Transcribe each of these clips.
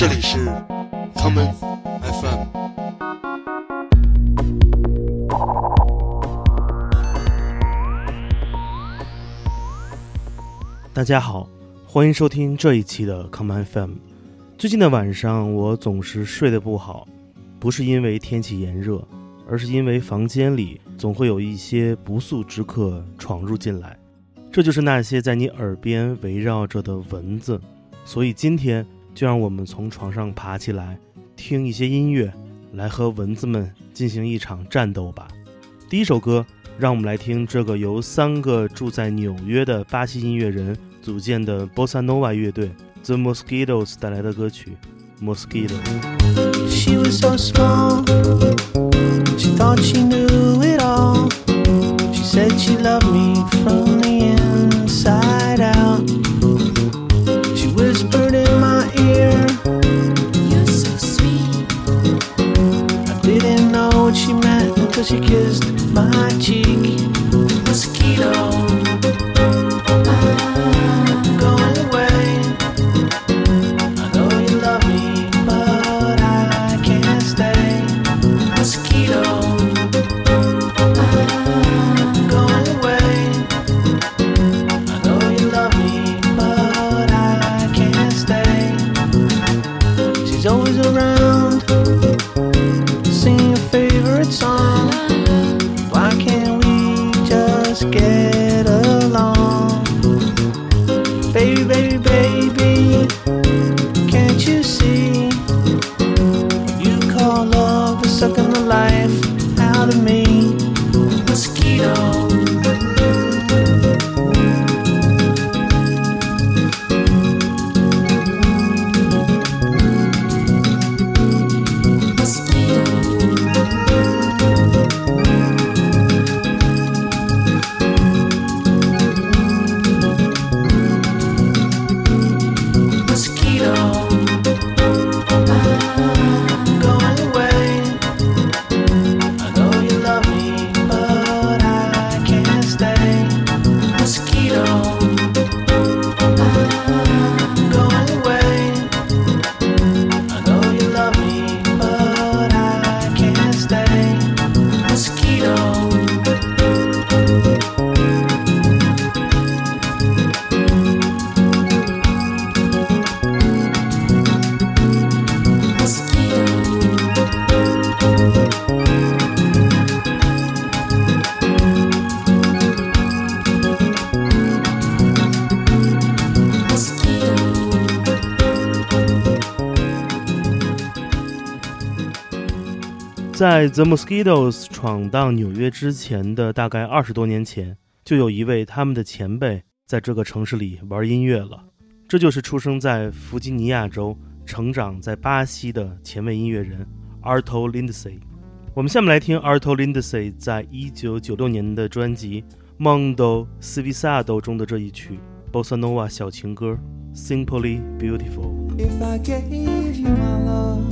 这里是 common FM。大家好，欢迎收听这一期的 common FM。最近的晚上，我总是睡得不好，不是因为天气炎热，而是因为房间里总会有一些不速之客闯入进来。这就是那些在你耳边围绕着的蚊子。所以今天就让我们从床上爬起来，听一些音乐，来和蚊子们进行一场战斗吧。第一首歌，让我们来听这个由三个住在纽约的巴西音乐人组建的 Bossa Nova 乐队 The Mosquitoes 带来的歌曲《Mosquito》。She was so small. She thought she knew it all. She said she loved me from cause you kissed my cheek. 在 The Mosquitoes 闯荡纽约之前的大概二十多年前，就有一位他们的前辈在这个城市里玩音乐了。这就是出生在弗吉尼亚州、成长在巴西的前卫音乐人 Arto Lindsay。我们下面来听 Arto Lindsay 在一九九六年的专辑《Mondo Svisado》中的这一曲 Bossa Nova 小情歌《Simply Beautiful》。If I gave you my love,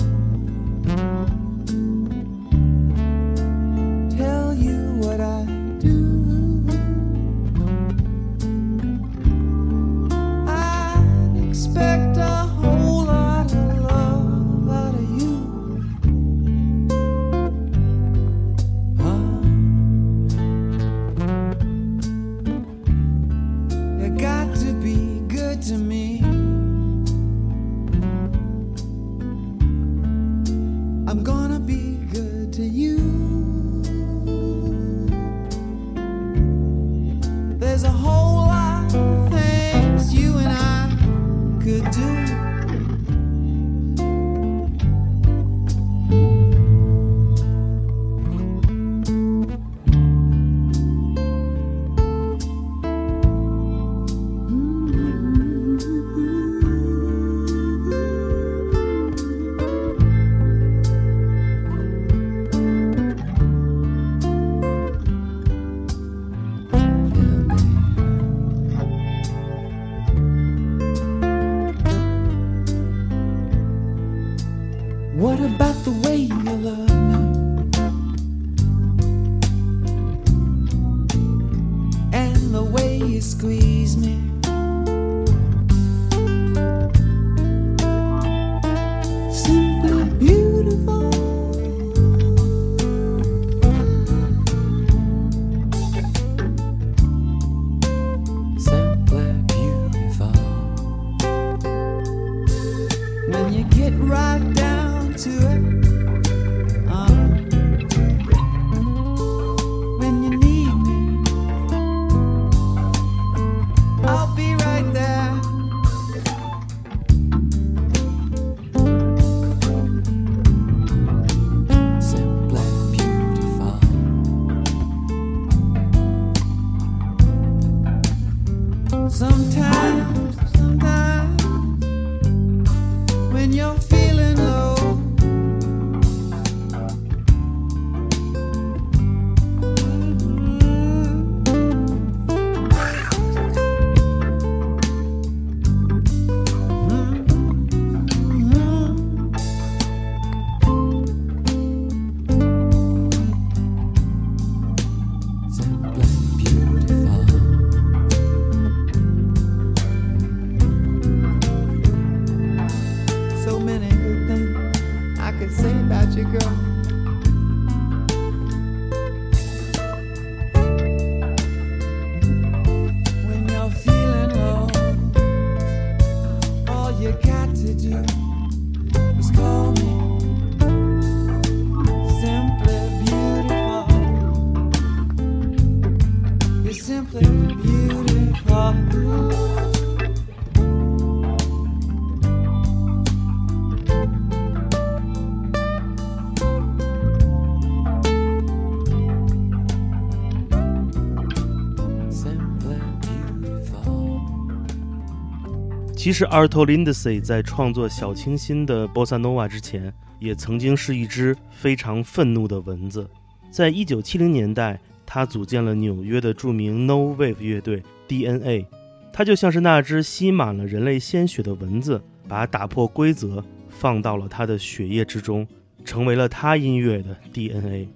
其实 Arto Lindsay 在创作小清新的 Bossa Nova 之前，也曾经是一只非常愤怒的蚊子。在一九七零年代，他组建了纽约的著名 No Wave 乐队 DNA。他就像是那只吸满了人类鲜血的蚊子，把打破规则放到了他的血液之中，成为了他音乐的 DNA。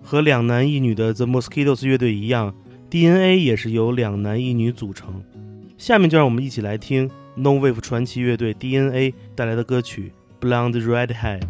和两男一女的 The Mosquitoes 乐队一样，DNA 也是由两男一女组成。下面就让我们一起来听 No Wave 传奇乐队 DNA 带来的歌曲《Blonde Redhead》。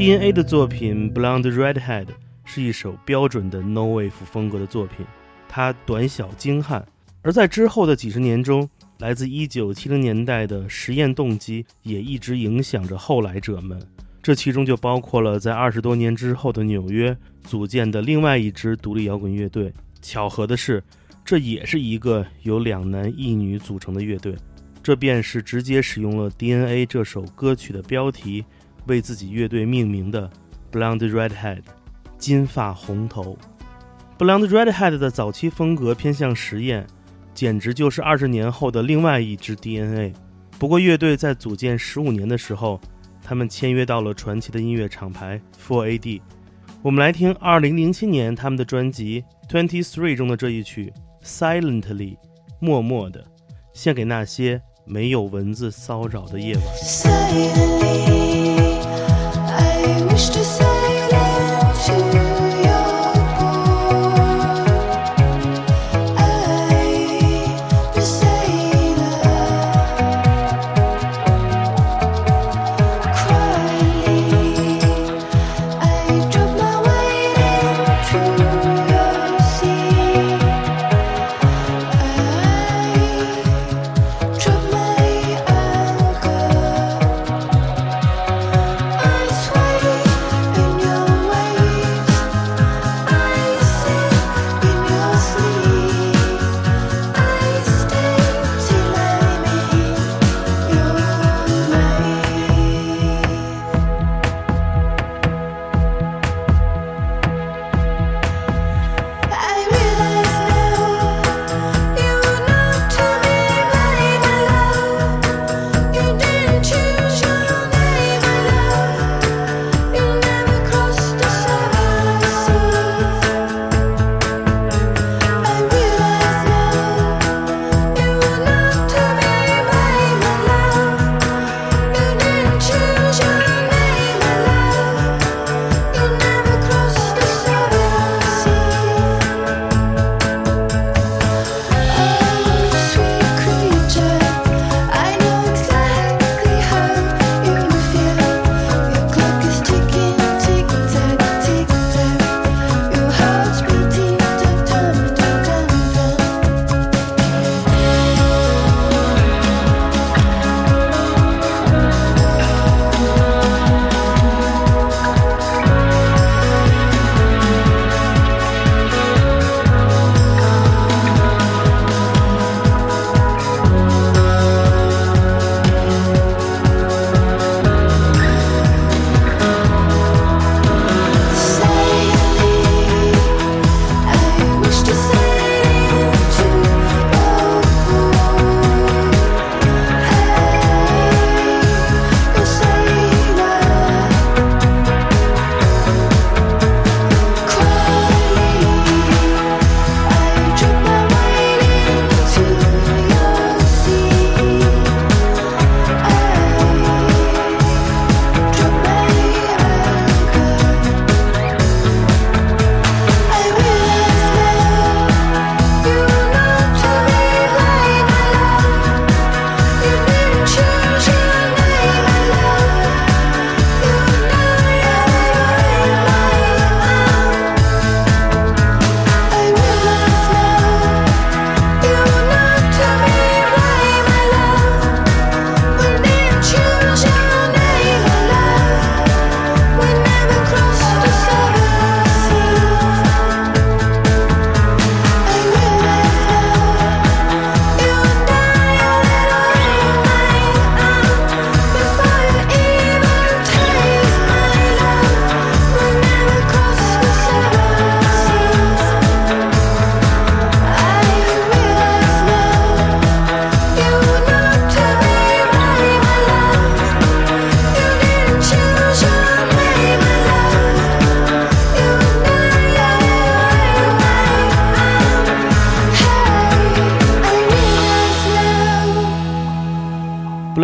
DNA 的作品《Blonde Redhead》是一首标准的 No Wave 风格的作品，它短小精悍。而在之后的几十年中，来自1970年代的实验动机也一直影响着后来者们。这其中就包括了在二十多年之后的纽约组建的另外一支独立摇滚乐队。巧合的是，这也是一个由两男一女组成的乐队。这便是直接使用了 DNA 这首歌曲的标题为自己乐队命名的 Blonde Redhead，金发红头。Blonde Redhead 的早期风格偏向实验，简直就是二十年后的另外一支 DNA。不过，乐队在组建十五年的时候，他们签约到了传奇的音乐厂牌 Four AD。我们来听二零零七年他们的专辑 Twenty Three 中的这一曲 Silently，默默的，献给那些没有蚊子骚扰的夜晚。wish to say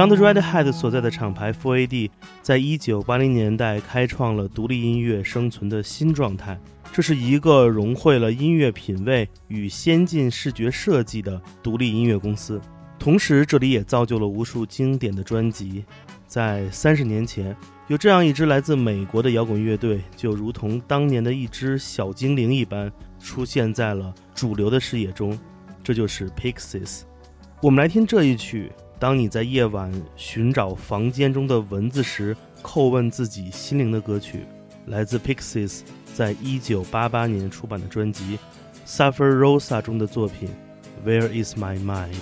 under red head 所在的厂牌 4AD 在一九八零年代开创了独立音乐生存的新状态。这是一个融汇了音乐品味与先进视觉设计的独立音乐公司，同时这里也造就了无数经典的专辑。在三十年前，有这样一支来自美国的摇滚乐队，就如同当年的一只小精灵一般，出现在了主流的视野中，这就是 Pixies。我们来听这一曲。当你在夜晚寻找房间中的文字时，叩问自己心灵的歌曲，来自 Pixies 在一九八八年出版的专辑《Suffer Rosa》中的作品《Where Is My Mind》。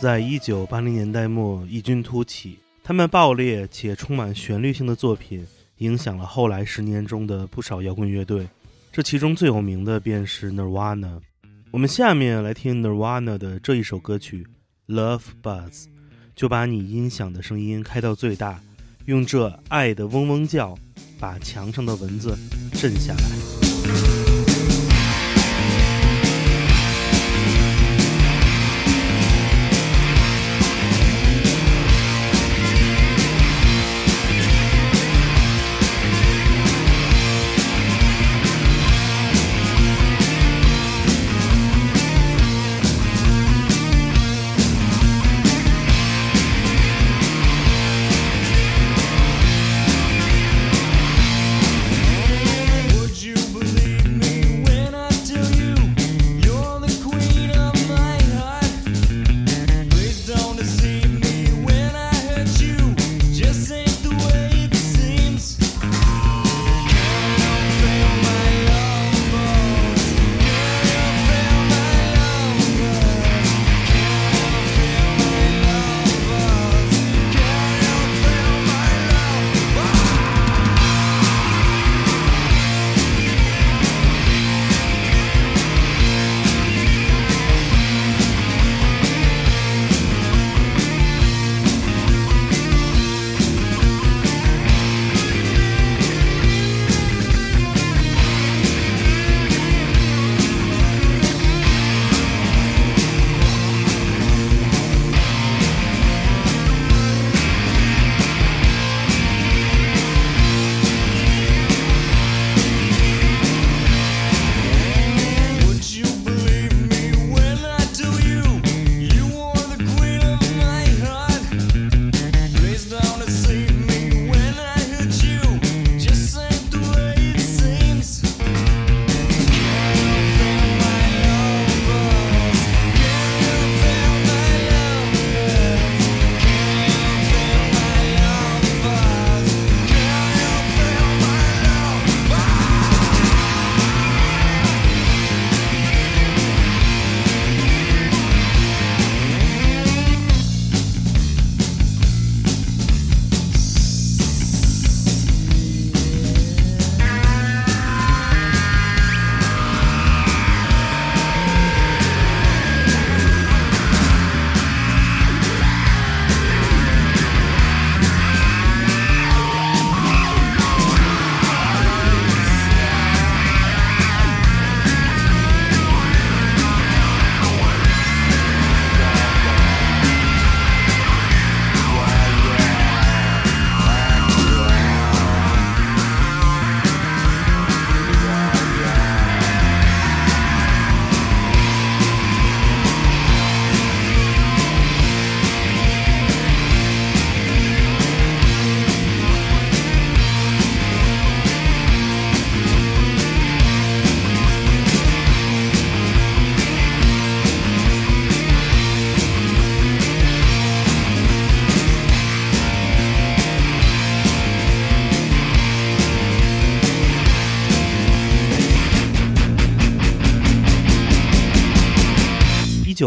在一九八零年代末异军突起，他们爆裂且充满旋律性的作品影响了后来十年中的不少摇滚乐队，这其中最有名的便是 Nirvana。我们下面来听 Nirvana 的这一首歌曲《Love Buzz》，就把你音响的声音开到最大，用这爱的嗡嗡叫把墙上的蚊子震下来。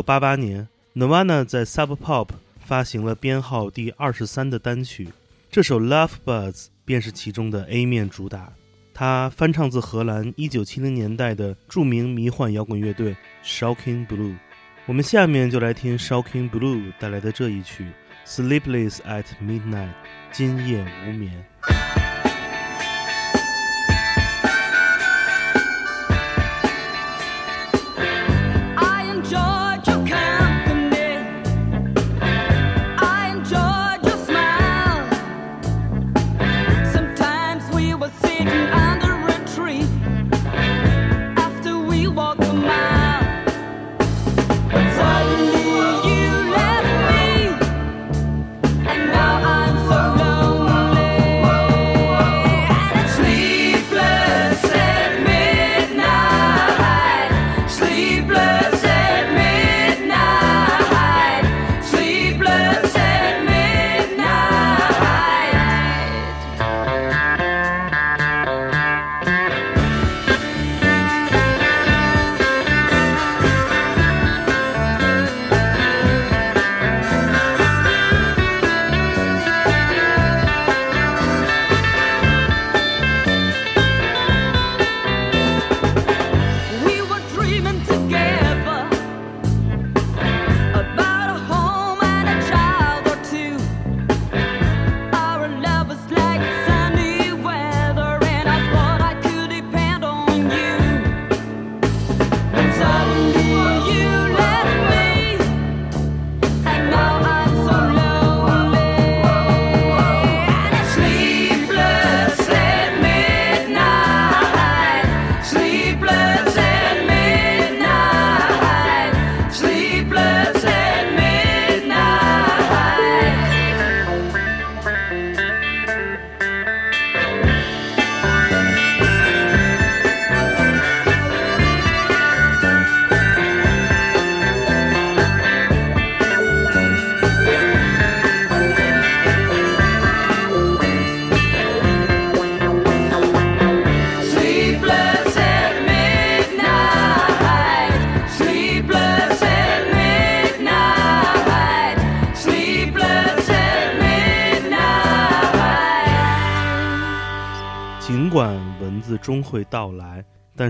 八八年，Nirvana 在 Sub Pop 发行了编号第二十三的单曲，这首《Love Buzz》便是其中的 A 面主打。它翻唱自荷兰一九七零年代的著名迷幻摇滚乐队 Shocking Blue。我们下面就来听 Shocking Blue 带来的这一曲《Sleepless at Midnight》，今夜无眠。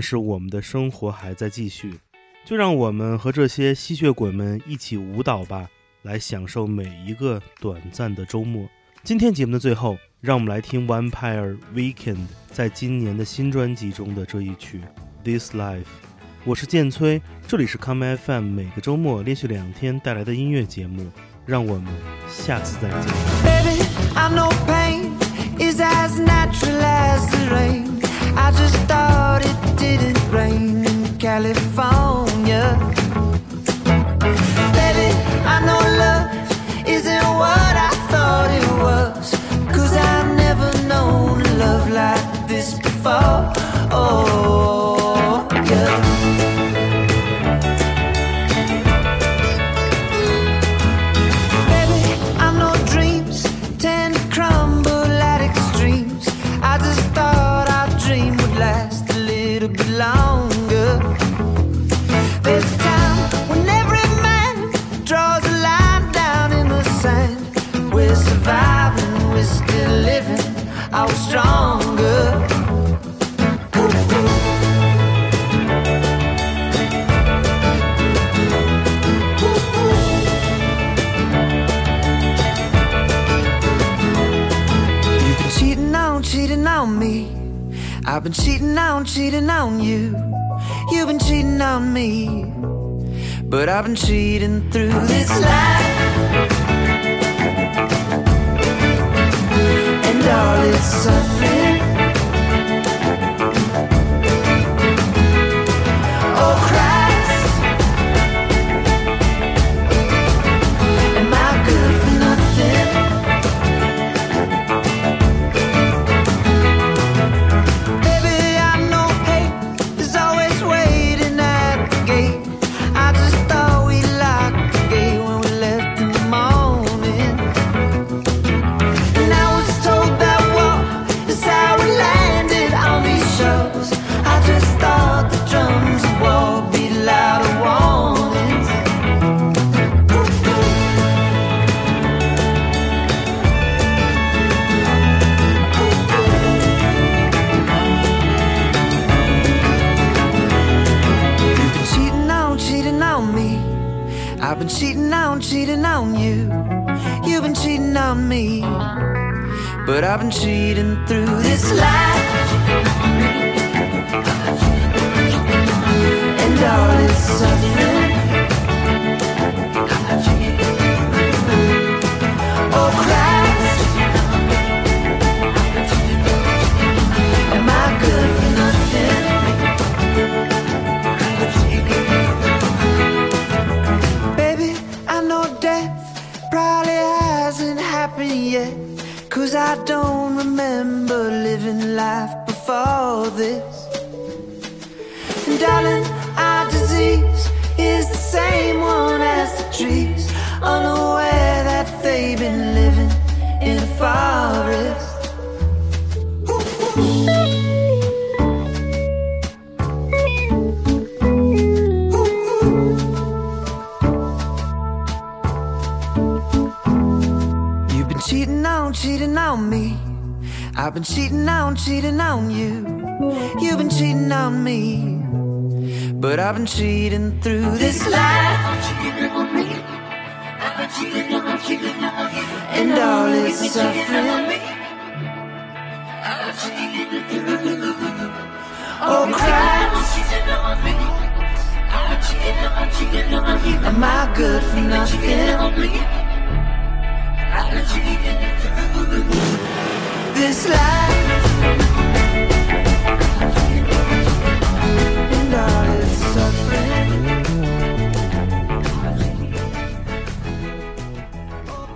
是我们的生活还在继续。就让我们和这些吸血鬼们一起舞蹈吧，来享受每一个短暂的周末。今天节目的最后，让我们来听 Vampire Weekend 在今年的新专辑中的这一曲《This Life》。我是建崔，这里是 Come FM，每个周末连续两天带来的音乐节目。让我们下次再见。I just thought it didn't rain in California. Baby, I know love isn't what I thought it was. Cause I've never known love like this before. Oh, surviving, we're still living, I was stronger. You've been cheating on, cheating on me. I've been cheating on, cheating on you. You've been cheating on me. But I've been cheating through this life. And all cheating through this life. And all its suffering. Oh, Christ. Am I good for nothing? This life and all